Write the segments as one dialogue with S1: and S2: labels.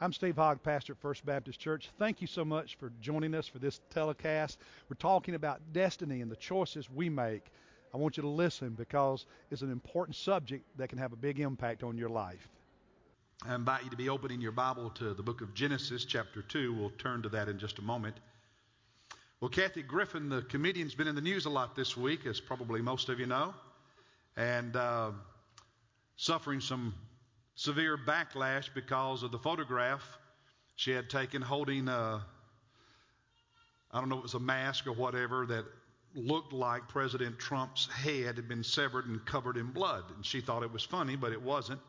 S1: I'm Steve Hogg, pastor at First Baptist Church. Thank you so much for joining us for this telecast. We're talking about destiny and the choices we make. I want you to listen because it's an important subject that can have a big impact on your life.
S2: I invite you to be opening your Bible to the book of Genesis, chapter 2. We'll turn to that in just a moment. Well, Kathy Griffin, the comedian's been in the news a lot this week, as probably most of you know, and uh, suffering some severe backlash because of the photograph she had taken holding a, I don't know it was a mask or whatever that looked like President Trump's head had been severed and covered in blood. And she thought it was funny, but it wasn't.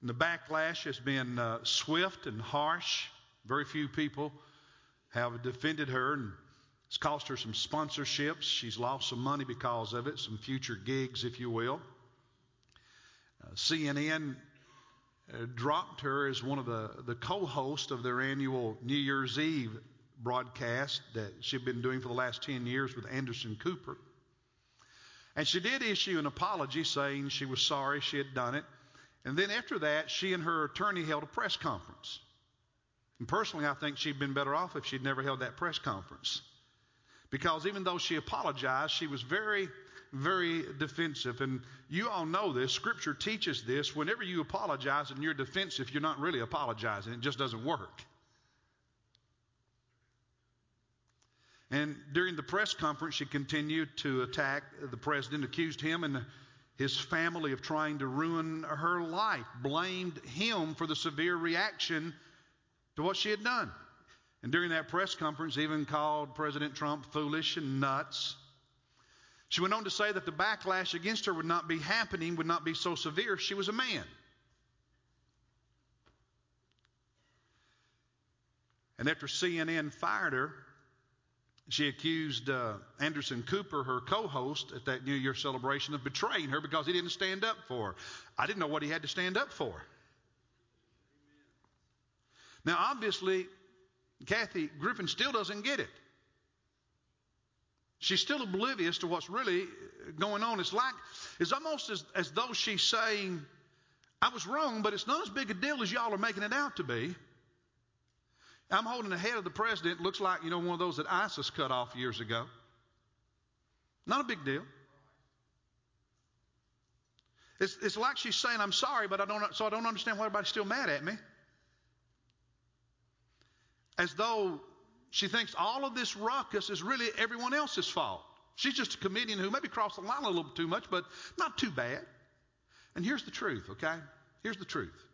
S2: And the backlash has been uh, swift and harsh. Very few people have defended her, and it's cost her some sponsorships. She's lost some money because of it, some future gigs, if you will. Uh, CNN Uh, dropped her as one of the, the co hosts of their annual New Year's Eve broadcast that she'd been doing for the last 10 years with Anderson Cooper. And she did issue an apology saying she was sorry she had done it. And then after that, she and her attorney held a press conference. And personally, I think she'd been better off if she'd never held that press conference. Because even though she apologized, she was very very defensive. And you all know this. Scripture teaches this. Whenever you apologize and you're defensive, you're not really apologizing. It just doesn't work. And during the press conference, she continued to attack the president, accused him and his family of trying to ruin her life, blamed him for the severe reaction to what she had done. And during that press conference, even called President Trump foolish and nuts. She went on to say that the backlash against her would not be happening, would not be so severe if she was a man. And after CNN fired her, she accused uh, Anderson Cooper, her co host at that New Year celebration, of betraying her because he didn't stand up for her. I didn't know what he had to stand up for. Now, obviously, Kathy Griffin still doesn't get it. She's still oblivious to what's really going on. It's like, it's almost as, as though she's saying, I was wrong, but it's not as big a deal as y'all are making it out to be. I'm holding the head of the president. Looks like, you know, one of those that ISIS cut off years ago. Not a big deal. It's, it's like she's saying, I'm sorry, but I don't, so I don't understand why everybody's still mad at me. As though she thinks all of this ruckus is really everyone else's fault. She's just a comedian who maybe crossed the line a little too much, but not too bad. And here's the truth, okay? Here's the truth.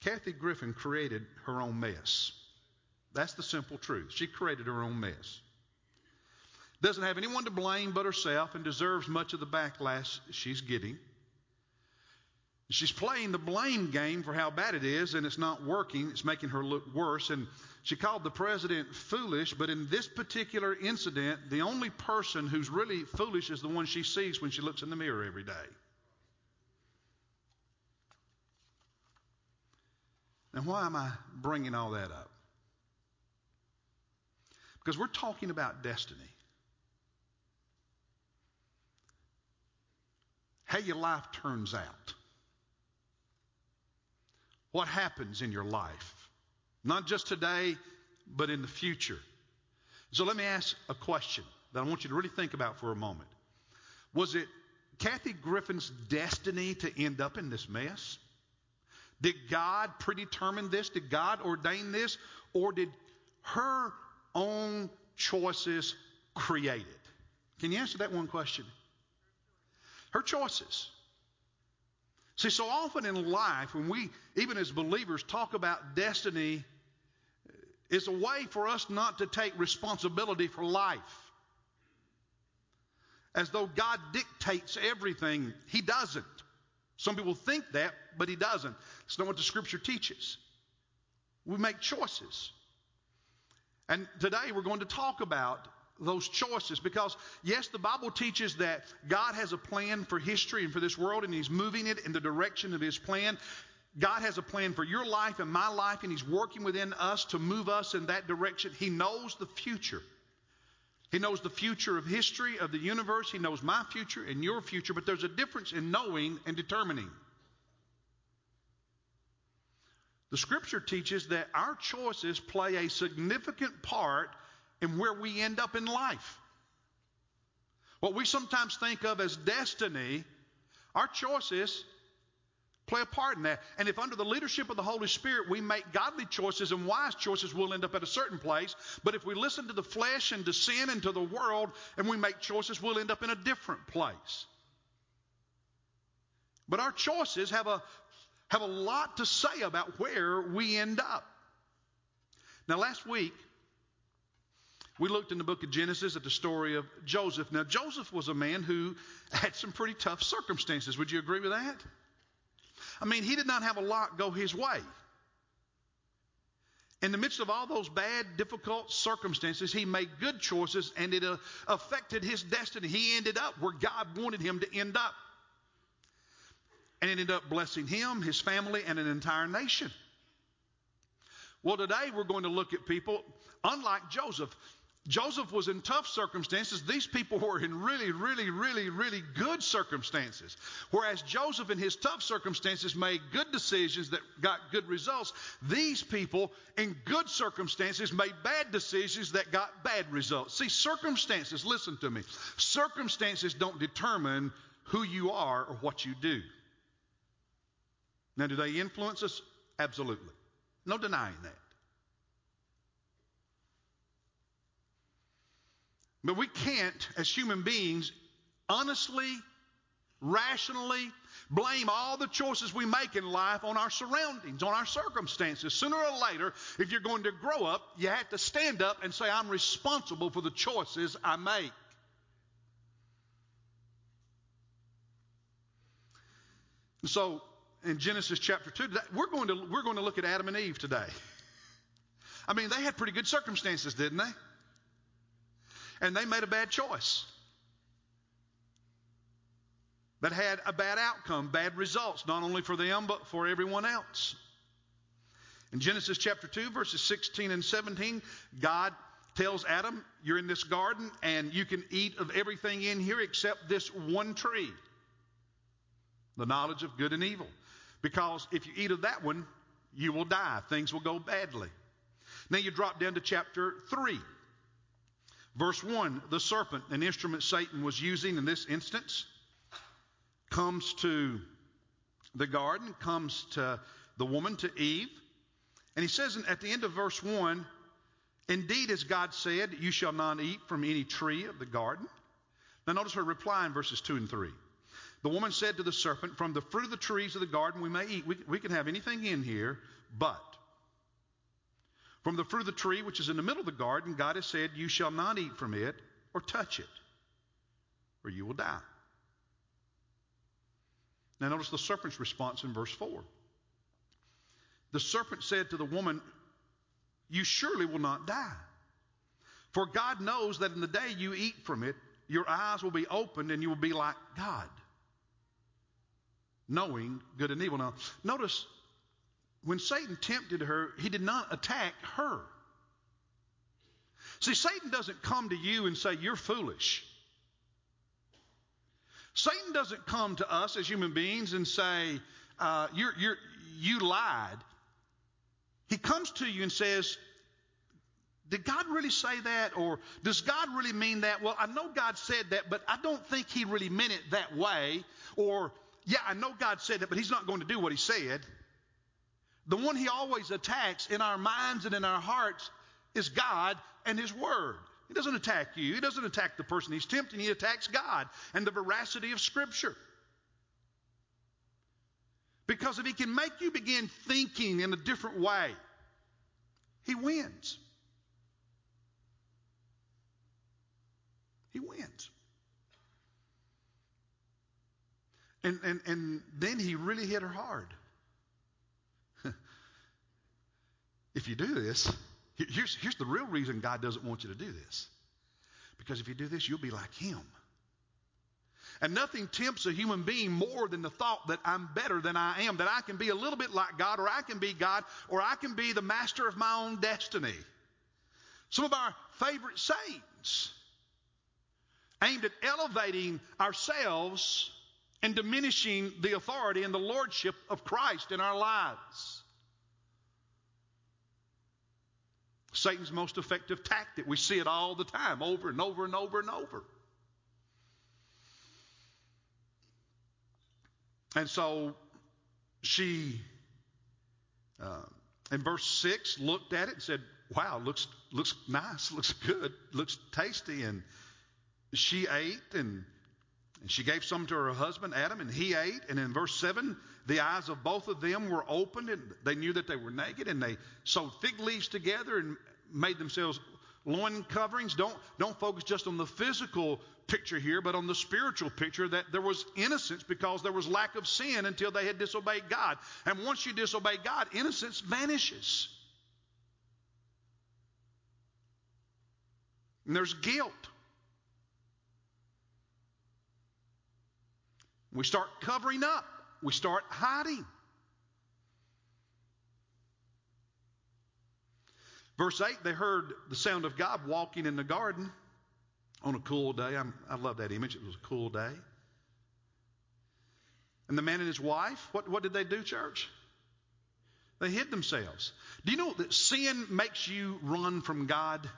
S2: Kathy Griffin created her own mess. That's the simple truth. She created her own mess. Doesn't have anyone to blame but herself and deserves much of the backlash she's getting. She's playing the blame game for how bad it is, and it's not working. It's making her look worse. And she called the president foolish, but in this particular incident, the only person who's really foolish is the one she sees when she looks in the mirror every day. Now, why am I bringing all that up? Because we're talking about destiny. How your life turns out what happens in your life, not just today, but in the future. So let me ask a question that I want you to really think about for a moment. Was it Kathy Griffin's destiny to end up in this mess? Did God predetermine this? Did God ordain this? Or did her own choices create it? Can you answer that one question? Her choices. See, so often in life, when we, even as believers, talk about destiny, it's a way for us not to take responsibility for life. As though God dictates everything. He doesn't. Some people think that, but He doesn't. It's not what the Scripture teaches. We make choices. And today we're going to talk about those choices because, yes, the Bible teaches that God has a plan for history and for this world, and He's moving it in the direction of His plan. God has a plan for your life and my life, and He's working within us to move us in that direction. He knows the future. He knows the future of history, of the universe. He knows my future and your future, but there's a difference in knowing and determining. The scripture teaches that our choices play a significant part in where we end up in life. What we sometimes think of as destiny, our choices play a part in that. And if under the leadership of the Holy Spirit we make godly choices and wise choices, we'll end up at a certain place. But if we listen to the flesh and to sin and to the world and we make choices, we'll end up in a different place. But our choices have a have a lot to say about where we end up. Now, last week, we looked in the book of Genesis at the story of Joseph. Now, Joseph was a man who had some pretty tough circumstances. Would you agree with that? I mean, he did not have a lot go his way. In the midst of all those bad, difficult circumstances, he made good choices and it uh, affected his destiny. He ended up where God wanted him to end up. And ended up blessing him, his family, and an entire nation. Well, today we're going to look at people unlike Joseph. Joseph was in tough circumstances. These people were in really, really, really, really good circumstances. Whereas Joseph, in his tough circumstances, made good decisions that got good results. These people, in good circumstances, made bad decisions that got bad results. See, circumstances, listen to me, circumstances don't determine who you are or what you do. Now, do they influence us? Absolutely. No denying that. But we can't, as human beings, honestly, rationally blame all the choices we make in life on our surroundings, on our circumstances. Sooner or later, if you're going to grow up, you have to stand up and say, I'm responsible for the choices I make. so, in Genesis chapter 2, we're going to, we're going to look at Adam and Eve today. I mean, they had pretty good circumstances, didn't they? And they made a bad choice that had a bad outcome, bad results, not only for them, but for everyone else. In Genesis chapter 2, verses 16 and 17, God tells Adam, You're in this garden, and you can eat of everything in here except this one tree the knowledge of good and evil. Because if you eat of that one, you will die. Things will go badly. Now you drop down to chapter 3. Verse 1 the serpent, an instrument Satan was using in this instance, comes to the garden, comes to the woman, to Eve. And he says at the end of verse 1 Indeed, as God said, you shall not eat from any tree of the garden. Now, notice her reply in verses 2 and 3. The woman said to the serpent, From the fruit of the trees of the garden we may eat. We, we can have anything in here, but from the fruit of the tree which is in the middle of the garden, God has said, You shall not eat from it or touch it, or you will die. Now, notice the serpent's response in verse 4. The serpent said to the woman, You surely will not die. For God knows that in the day you eat from it, your eyes will be opened and you will be like God, knowing good and evil. Now, notice when Satan tempted her, he did not attack her. See, Satan doesn't come to you and say, You're foolish. Satan doesn't come to us as human beings and say, uh, you're, you're, You lied. He comes to you and says, Did God really say that? Or does God really mean that? Well, I know God said that, but I don't think He really meant it that way. Or, yeah, I know God said that, but He's not going to do what He said. The one he always attacks in our minds and in our hearts is God and his word. He doesn't attack you. He doesn't attack the person he's tempting. He attacks God and the veracity of Scripture. Because if he can make you begin thinking in a different way, he wins. He wins. And, and, and then he really hit her hard. If you do this, here's, here's the real reason God doesn't want you to do this. Because if you do this, you'll be like Him. And nothing tempts a human being more than the thought that I'm better than I am, that I can be a little bit like God, or I can be God, or I can be the master of my own destiny. Some of our favorite sayings aimed at elevating ourselves and diminishing the authority and the lordship of Christ in our lives. Satan's most effective tactic. We see it all the time, over and over and over and over. And so she, uh, in verse 6, looked at it and said, Wow, looks, looks nice, looks good, looks tasty. And she ate and, and she gave some to her husband, Adam, and he ate. And in verse 7, the eyes of both of them were opened and they knew that they were naked and they sewed fig leaves together and made themselves loin coverings. Don't, don't focus just on the physical picture here, but on the spiritual picture that there was innocence because there was lack of sin until they had disobeyed God. And once you disobey God, innocence vanishes. And there's guilt. We start covering up. We start hiding. Verse 8, they heard the sound of God walking in the garden on a cool day. I'm, i love that image. It was a cool day. And the man and his wife, what, what did they do, church? They hid themselves. Do you know that sin makes you run from God?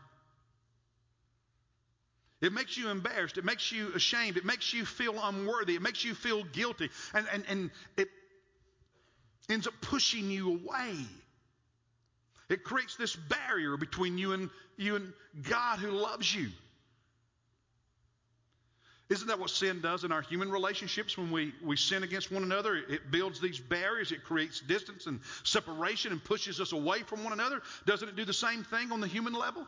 S2: It makes you embarrassed. It makes you ashamed. It makes you feel unworthy. It makes you feel guilty. And, and, and it ends up pushing you away. It creates this barrier between you and, you and God who loves you. Isn't that what sin does in our human relationships when we, we sin against one another? It builds these barriers, it creates distance and separation and pushes us away from one another. Doesn't it do the same thing on the human level?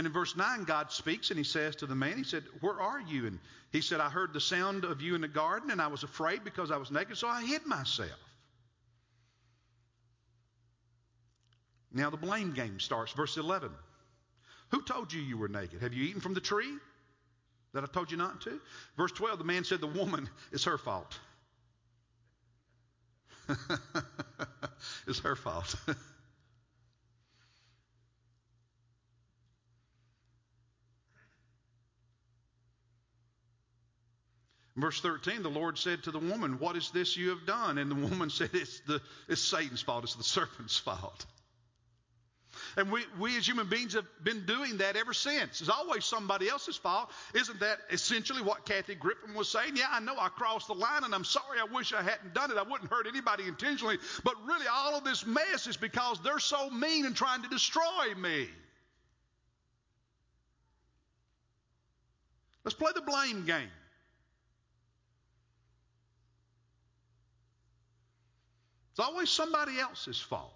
S2: And in verse 9, God speaks and he says to the man, He said, Where are you? And he said, I heard the sound of you in the garden and I was afraid because I was naked, so I hid myself. Now the blame game starts. Verse 11. Who told you you were naked? Have you eaten from the tree that I told you not to? Verse 12, the man said, The woman, it's her fault. it's her fault. Verse 13, the Lord said to the woman, What is this you have done? And the woman said, It's, the, it's Satan's fault, it's the serpent's fault. And we, we as human beings have been doing that ever since. It's always somebody else's fault. Isn't that essentially what Kathy Griffin was saying? Yeah, I know I crossed the line and I'm sorry. I wish I hadn't done it. I wouldn't hurt anybody intentionally. But really, all of this mess is because they're so mean and trying to destroy me. Let's play the blame game. It's always somebody else's fault.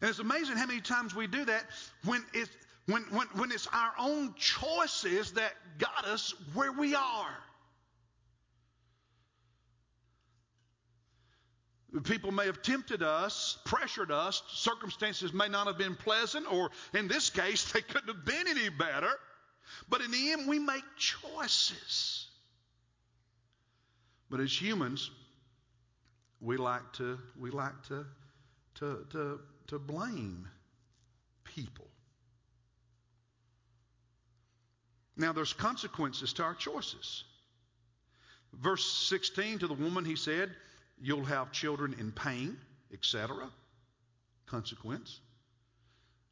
S2: And it's amazing how many times we do that when it's, when, when, when it's our own choices that got us where we are. People may have tempted us, pressured us. Circumstances may not have been pleasant, or in this case, they couldn't have been any better. But in the end, we make choices. But as humans, we like to we like to to to, to blame people. Now there's consequences to our choices. Verse 16 to the woman he said, You'll have children in pain, etc. Consequence.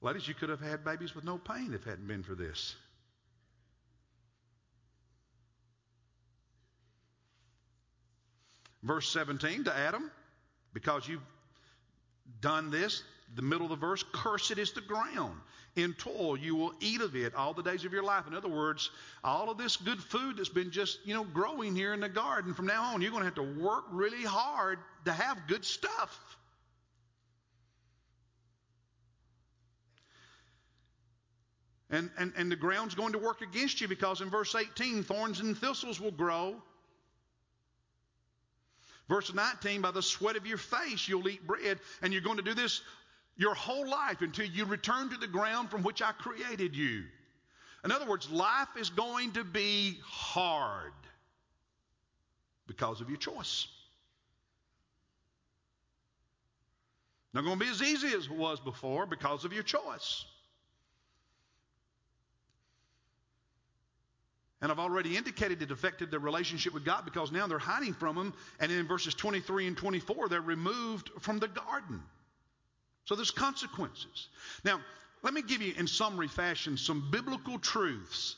S2: Ladies, you could have had babies with no pain if it hadn't been for this. Verse 17 to Adam, because you've done this, the middle of the verse, cursed is the ground. In toil you will eat of it all the days of your life. In other words, all of this good food that's been just, you know, growing here in the garden from now on, you're going to have to work really hard to have good stuff. And, and, and the ground's going to work against you because in verse 18, thorns and thistles will grow Verse 19, by the sweat of your face you'll eat bread, and you're going to do this your whole life until you return to the ground from which I created you. In other words, life is going to be hard because of your choice. Not going to be as easy as it was before because of your choice. And I've already indicated it affected their relationship with God because now they're hiding from Him. And in verses 23 and 24, they're removed from the garden. So there's consequences. Now, let me give you, in summary fashion, some biblical truths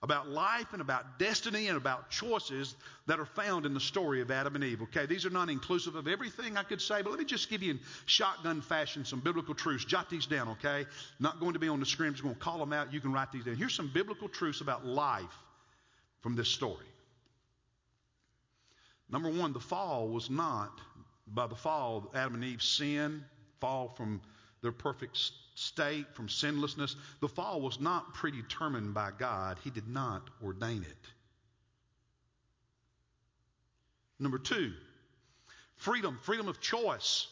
S2: about life and about destiny and about choices that are found in the story of Adam and Eve. Okay, these are not inclusive of everything I could say, but let me just give you in shotgun fashion some biblical truths. Jot these down, okay? Not going to be on the screen, I'm just going to call them out. You can write these down. Here's some biblical truths about life from this story. Number one, the fall was not, by the fall, Adam and Eve sin, fall from their perfect state, from sinlessness. The fall was not predetermined by God, He did not ordain it. Number two, freedom, freedom of choice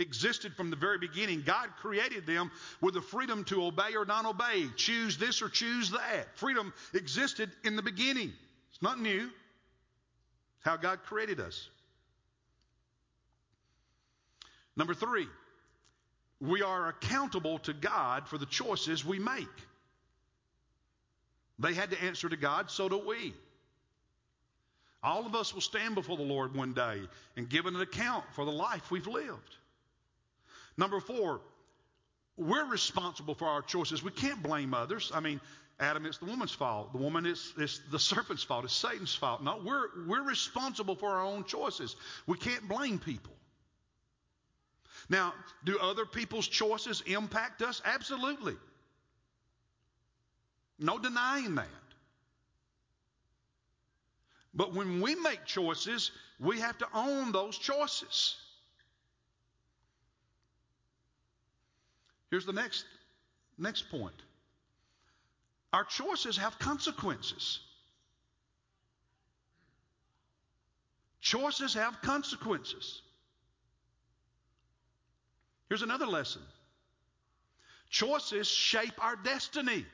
S2: existed from the very beginning. God created them with the freedom to obey or not obey, choose this or choose that. Freedom existed in the beginning. It's not new. It's how God created us. Number three, we are accountable to God for the choices we make. They had to answer to God, so do we. All of us will stand before the Lord one day and give an account for the life we've lived. Number four, we're responsible for our choices. We can't blame others. I mean, Adam, it's the woman's fault. The woman is it's the serpent's fault. It's Satan's fault. No, we're we're responsible for our own choices. We can't blame people. Now, do other people's choices impact us? Absolutely. No denying that. But when we make choices, we have to own those choices. Here's the next, next point our choices have consequences. Choices have consequences. Here's another lesson choices shape our destiny.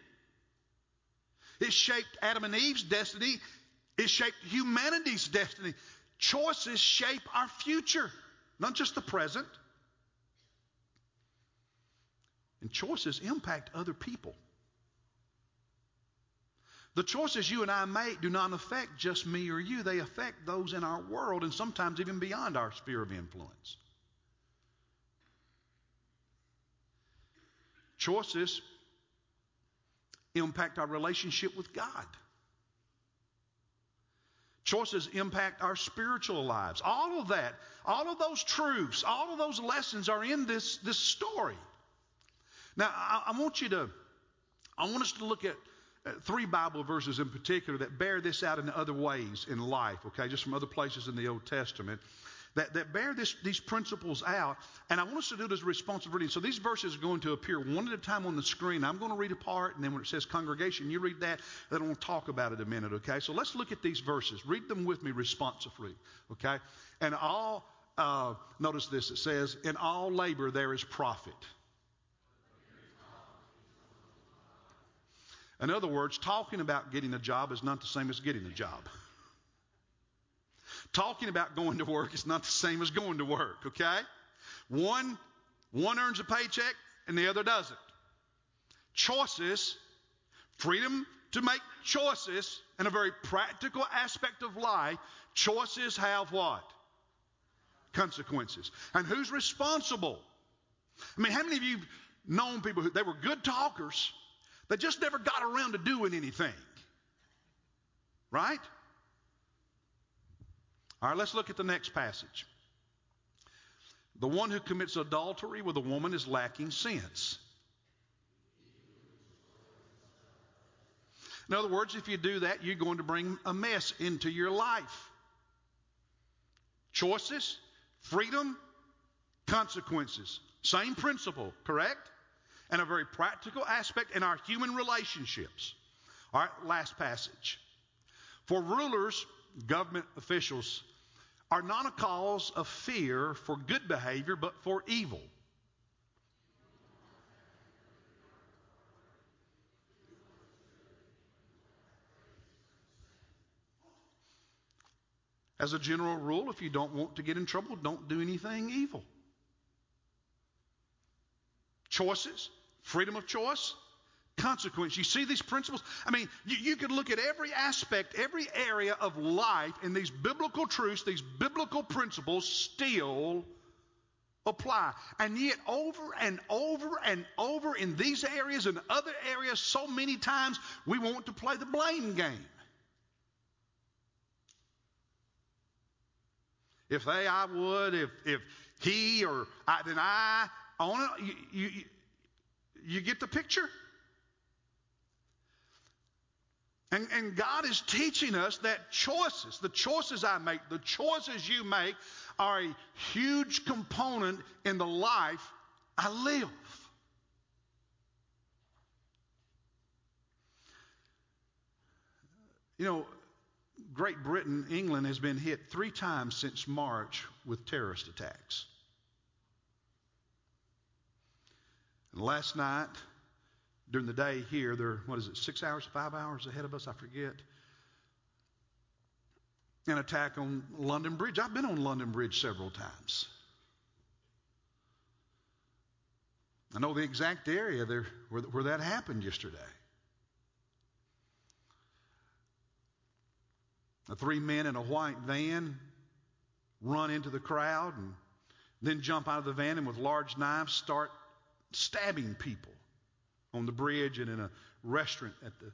S2: It shaped Adam and Eve's destiny, it shaped humanity's destiny. Choices shape our future, not just the present. And choices impact other people. The choices you and I make do not affect just me or you, they affect those in our world and sometimes even beyond our sphere of influence. Choices impact our relationship with God. Choices impact our spiritual lives. All of that, all of those truths, all of those lessons are in this, this story. Now, I, I want you to, I want us to look at three Bible verses in particular that bear this out in other ways in life, okay, just from other places in the Old Testament that, that bear this, these principles out. And I want us to do a responsive reading. So these verses are going to appear one at a time on the screen. I'm going to read a part, and then when it says congregation, you read that. Then I want to talk about it a minute, okay? So let's look at these verses. Read them with me responsively, okay? And all, uh, notice this, it says, in all labor there is profit. In other words, talking about getting a job is not the same as getting a job. Talking about going to work is not the same as going to work, okay? One, one earns a paycheck and the other doesn't. Choices, freedom to make choices, and a very practical aspect of life, choices have what? Consequences. And who's responsible? I mean, how many of you known people who they were good talkers, they just never got around to doing anything? Right? All right, let's look at the next passage. The one who commits adultery with a woman is lacking sense. In other words, if you do that, you're going to bring a mess into your life. Choices, freedom, consequences. Same principle, correct? And a very practical aspect in our human relationships. All right, last passage. For rulers, government officials, are not a cause of fear for good behavior, but for evil. As a general rule, if you don't want to get in trouble, don't do anything evil. Choices, freedom of choice, consequence. You see these principles? I mean, you, you could look at every aspect, every area of life, and these biblical truths, these biblical principles still apply. And yet, over and over and over in these areas and other areas, so many times we want to play the blame game. If they, I would. If, if he or I, then I. Own it. You, you, you get the picture? And, and God is teaching us that choices, the choices I make, the choices you make, are a huge component in the life I live. You know, Great Britain, England has been hit three times since March with terrorist attacks. Last night, during the day here, they're, what is it, six hours, five hours ahead of us? I forget. An attack on London Bridge. I've been on London Bridge several times. I know the exact area there where, where that happened yesterday. The three men in a white van run into the crowd and then jump out of the van and with large knives start stabbing people on the bridge and in a restaurant at the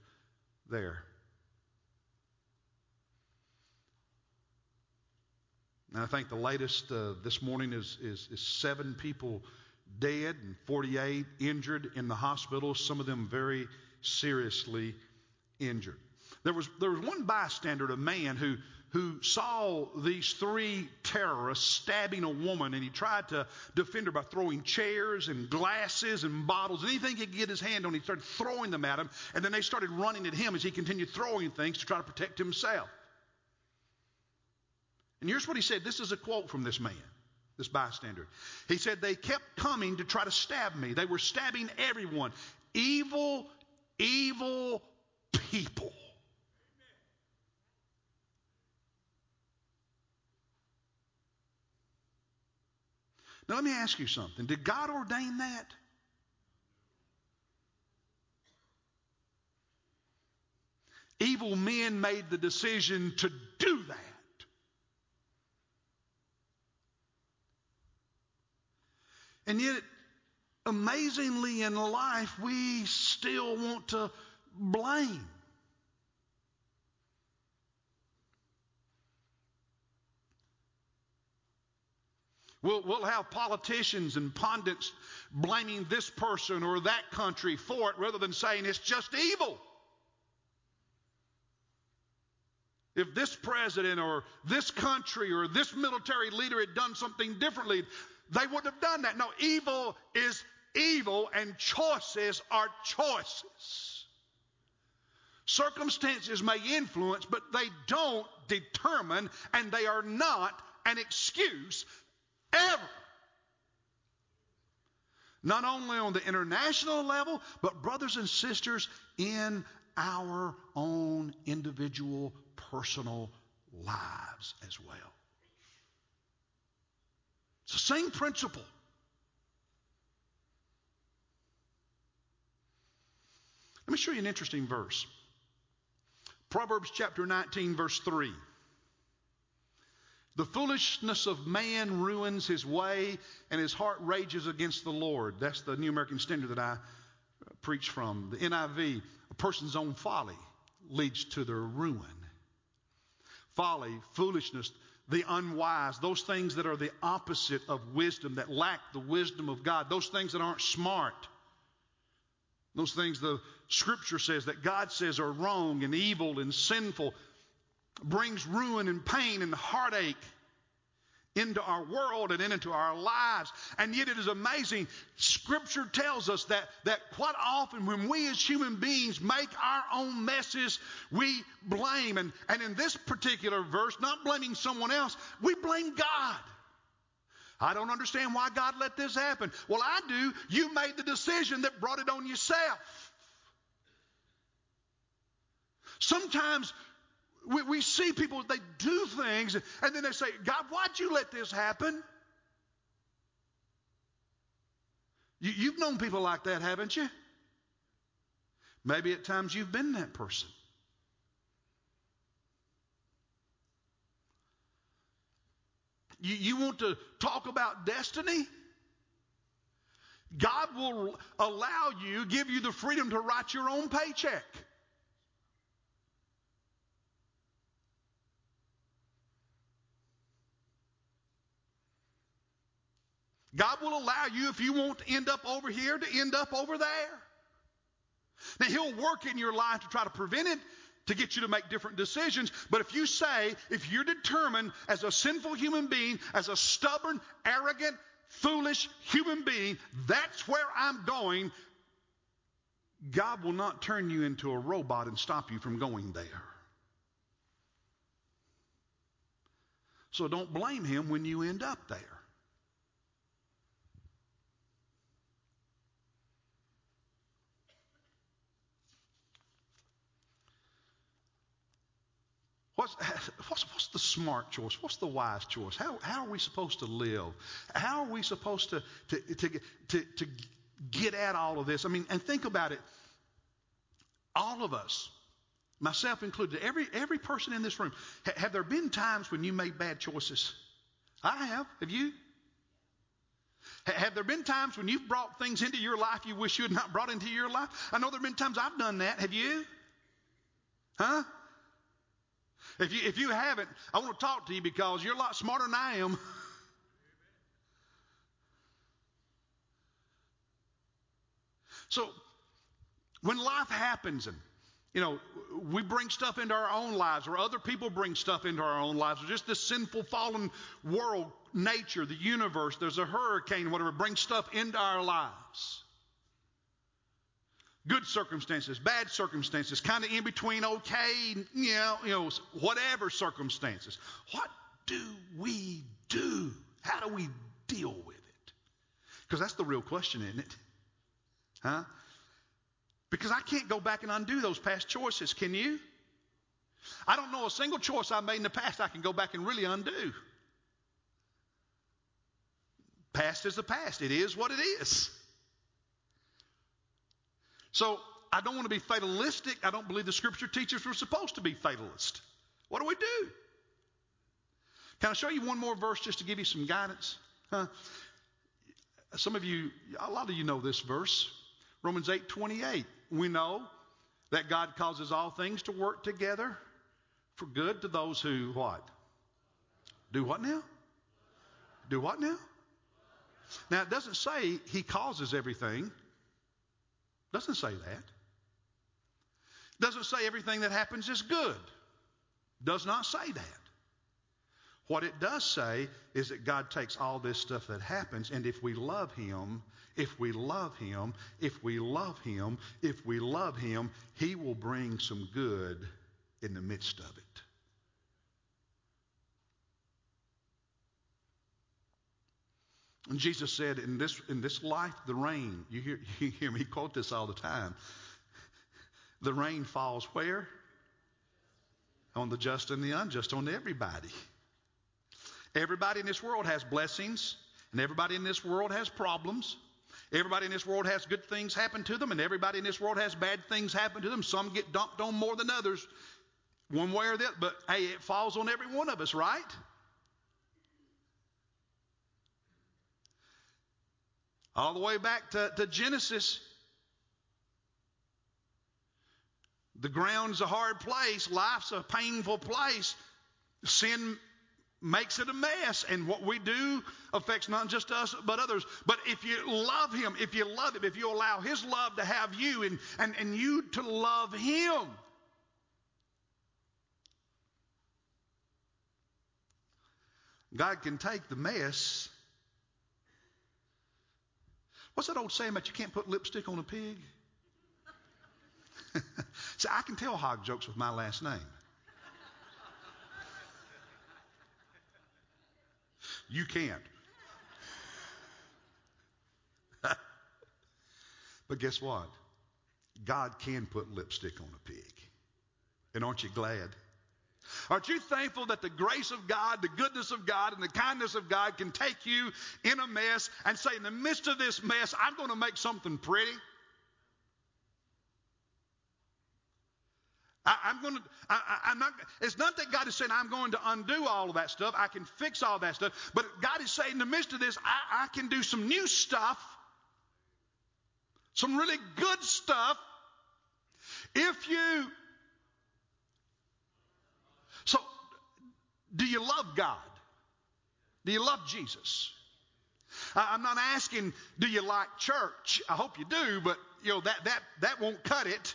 S2: there. And I think the latest uh, this morning is, is, is seven people dead and 48 injured in the hospital, some of them very seriously injured. There was, there was one bystander, a man who, who saw these three terrorists stabbing a woman, and he tried to defend her by throwing chairs and glasses and bottles, anything he could get his hand on, he started throwing them at him, and then they started running at him as he continued throwing things to try to protect himself. And here's what he said. This is a quote from this man, this bystander. He said, They kept coming to try to stab me. They were stabbing everyone. Evil, evil people. Now, let me ask you something. Did God ordain that? Evil men made the decision to do that. And yet, amazingly in life, we still want to blame. We'll, we'll have politicians and pundits blaming this person or that country for it rather than saying it's just evil. If this president or this country or this military leader had done something differently, they wouldn't have done that. No, evil is evil and choices are choices. Circumstances may influence, but they don't determine and they are not an excuse Ever. Not only on the international level, but brothers and sisters in our own individual personal lives as well. It's the same principle. Let me show you an interesting verse. Proverbs chapter 19, verse 3. The foolishness of man ruins his way, and his heart rages against the Lord. That's the New American Standard that I preach from. The NIV, a person's own folly leads to their ruin. Folly, foolishness, the unwise, those things that are the opposite of wisdom, that lack the wisdom of God, those things that aren't smart, those things the scripture says that God says are wrong and evil and sinful, brings ruin and pain and heartache into our world and into our lives. And yet it is amazing. Scripture tells us that, that quite often when we as human beings make our own messes, we blame. And, and in this particular verse, not blaming someone else, we blame God. I don't understand why God let this happen. Well, I do. You made the decision that brought it on yourself. Sometimes we, we see people, they do things, and then they say, God, why'd you let this happen? You, you've known people like that, haven't you? Maybe at times you've been that person. You, you want to talk about destiny? God will allow you, give you the freedom to write your own paycheck. God will allow you, if you want to end up over here, to end up over there. Now, He'll work in your life to try to prevent it, to get you to make different decisions. But if you say, if you're determined as a sinful human being, as a stubborn, arrogant, foolish human being, that's where I'm going, God will not turn you into a robot and stop you from going there. So don't blame Him when you end up there. What's, what's, what's, the smart choice? What's the wise choice? How, how are we supposed to live? How are we supposed to, to, to, to, to get at all of this? I mean, and think about it. All of us, myself included, every, every person in this room, ha, have there been times when you made bad choices? I have. Have you? Ha, have there been times when you've brought things into your life you wish you had not brought into your life? I know there have been times I've done that. Have you? Huh? If you, if you haven't, I want to talk to you because you're a lot smarter than I am. so, when life happens and you know, we bring stuff into our own lives, or other people bring stuff into our own lives, or just this sinful, fallen world, nature, the universe, there's a hurricane, whatever, brings stuff into our lives. Good circumstances, bad circumstances, kind of in between okay, you know, you know, whatever circumstances. What do we do? How do we deal with it? Because that's the real question, isn't it? Huh? Because I can't go back and undo those past choices, can you? I don't know a single choice I made in the past I can go back and really undo. Past is the past. It is what it is. So I don't want to be fatalistic. I don't believe the scripture teaches we're supposed to be fatalist. What do we do? Can I show you one more verse just to give you some guidance? Huh? Some of you, a lot of you know this verse. Romans 8 28. We know that God causes all things to work together for good to those who what? Do what now? Do what now? Now, it doesn't say he causes everything. Doesn't say that. Doesn't say everything that happens is good. Does not say that. What it does say is that God takes all this stuff that happens, and if we love Him, if we love Him, if we love Him, if we love Him, He will bring some good in the midst of it. And Jesus said, in this, in this life, the rain, you hear, you hear me quote this all the time. The rain falls where? On the just and the unjust, on everybody. Everybody in this world has blessings, and everybody in this world has problems. Everybody in this world has good things happen to them, and everybody in this world has bad things happen to them. Some get dumped on more than others, one way or the other. But hey, it falls on every one of us, right? All the way back to, to Genesis. The ground's a hard place, life's a painful place. Sin makes it a mess, and what we do affects not just us but others. But if you love Him, if you love Him, if you allow His love to have you and, and, and you to love Him, God can take the mess What's that old saying about you can't put lipstick on a pig? See, I can tell hog jokes with my last name. You can't. but guess what? God can put lipstick on a pig. And aren't you glad? Aren't you thankful that the grace of God, the goodness of God, and the kindness of God can take you in a mess and say, in the midst of this mess, I'm going to make something pretty? I, am going to, I, am not, it's not that God is saying I'm going to undo all of that stuff. I can fix all that stuff. But God is saying in the midst of this, I, I can do some new stuff, some really good stuff. If you, so do you love God? Do you love Jesus? I'm not asking, do you like church? I hope you do, but you know that that that won't cut it.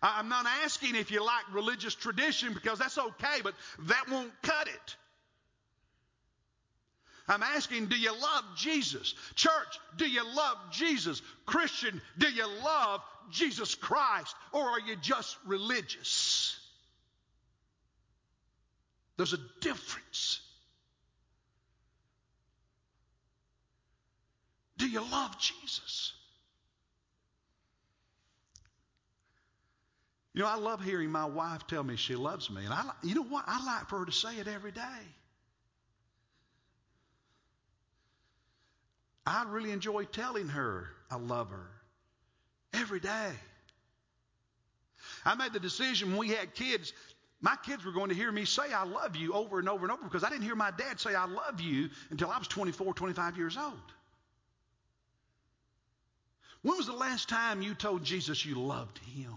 S2: I'm not asking if you like religious tradition because that's okay, but that won't cut it. I'm asking, do you love Jesus? Church, do you love Jesus? Christian, do you love Jesus Christ? Or are you just religious? There's a difference. Do you love Jesus? You know, I love hearing my wife tell me she loves me. And I, you know what? I like for her to say it every day. I really enjoy telling her I love her every day. I made the decision when we had kids, my kids were going to hear me say I love you over and over and over because I didn't hear my dad say I love you until I was 24, 25 years old. When was the last time you told Jesus you loved him?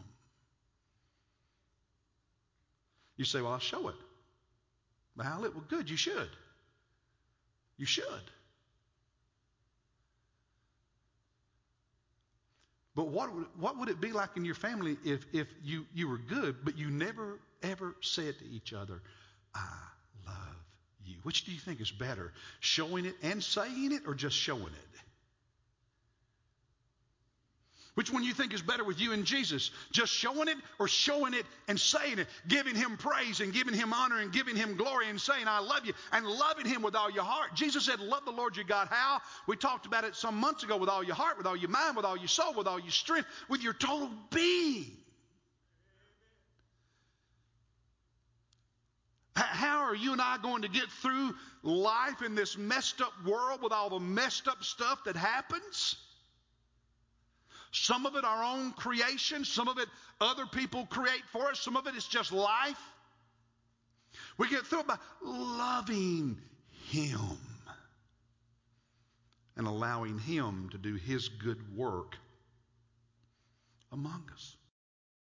S2: You say, Well, I'll show it. Well, it well, good. You should. You should. But what would, what would it be like in your family if, if you, you were good, but you never, ever said to each other, I love you? Which do you think is better, showing it and saying it, or just showing it? Which one you think is better with you and Jesus? Just showing it or showing it and saying it, giving him praise and giving him honor and giving him glory and saying, I love you and loving him with all your heart. Jesus said, Love the Lord your God. How? We talked about it some months ago with all your heart, with all your mind, with all your soul, with all your strength, with your total being. How are you and I going to get through life in this messed up world with all the messed up stuff that happens? Some of it our own creation, some of it other people create for us, some of it is just life. We get through it by loving Him and allowing Him to do His good work among us.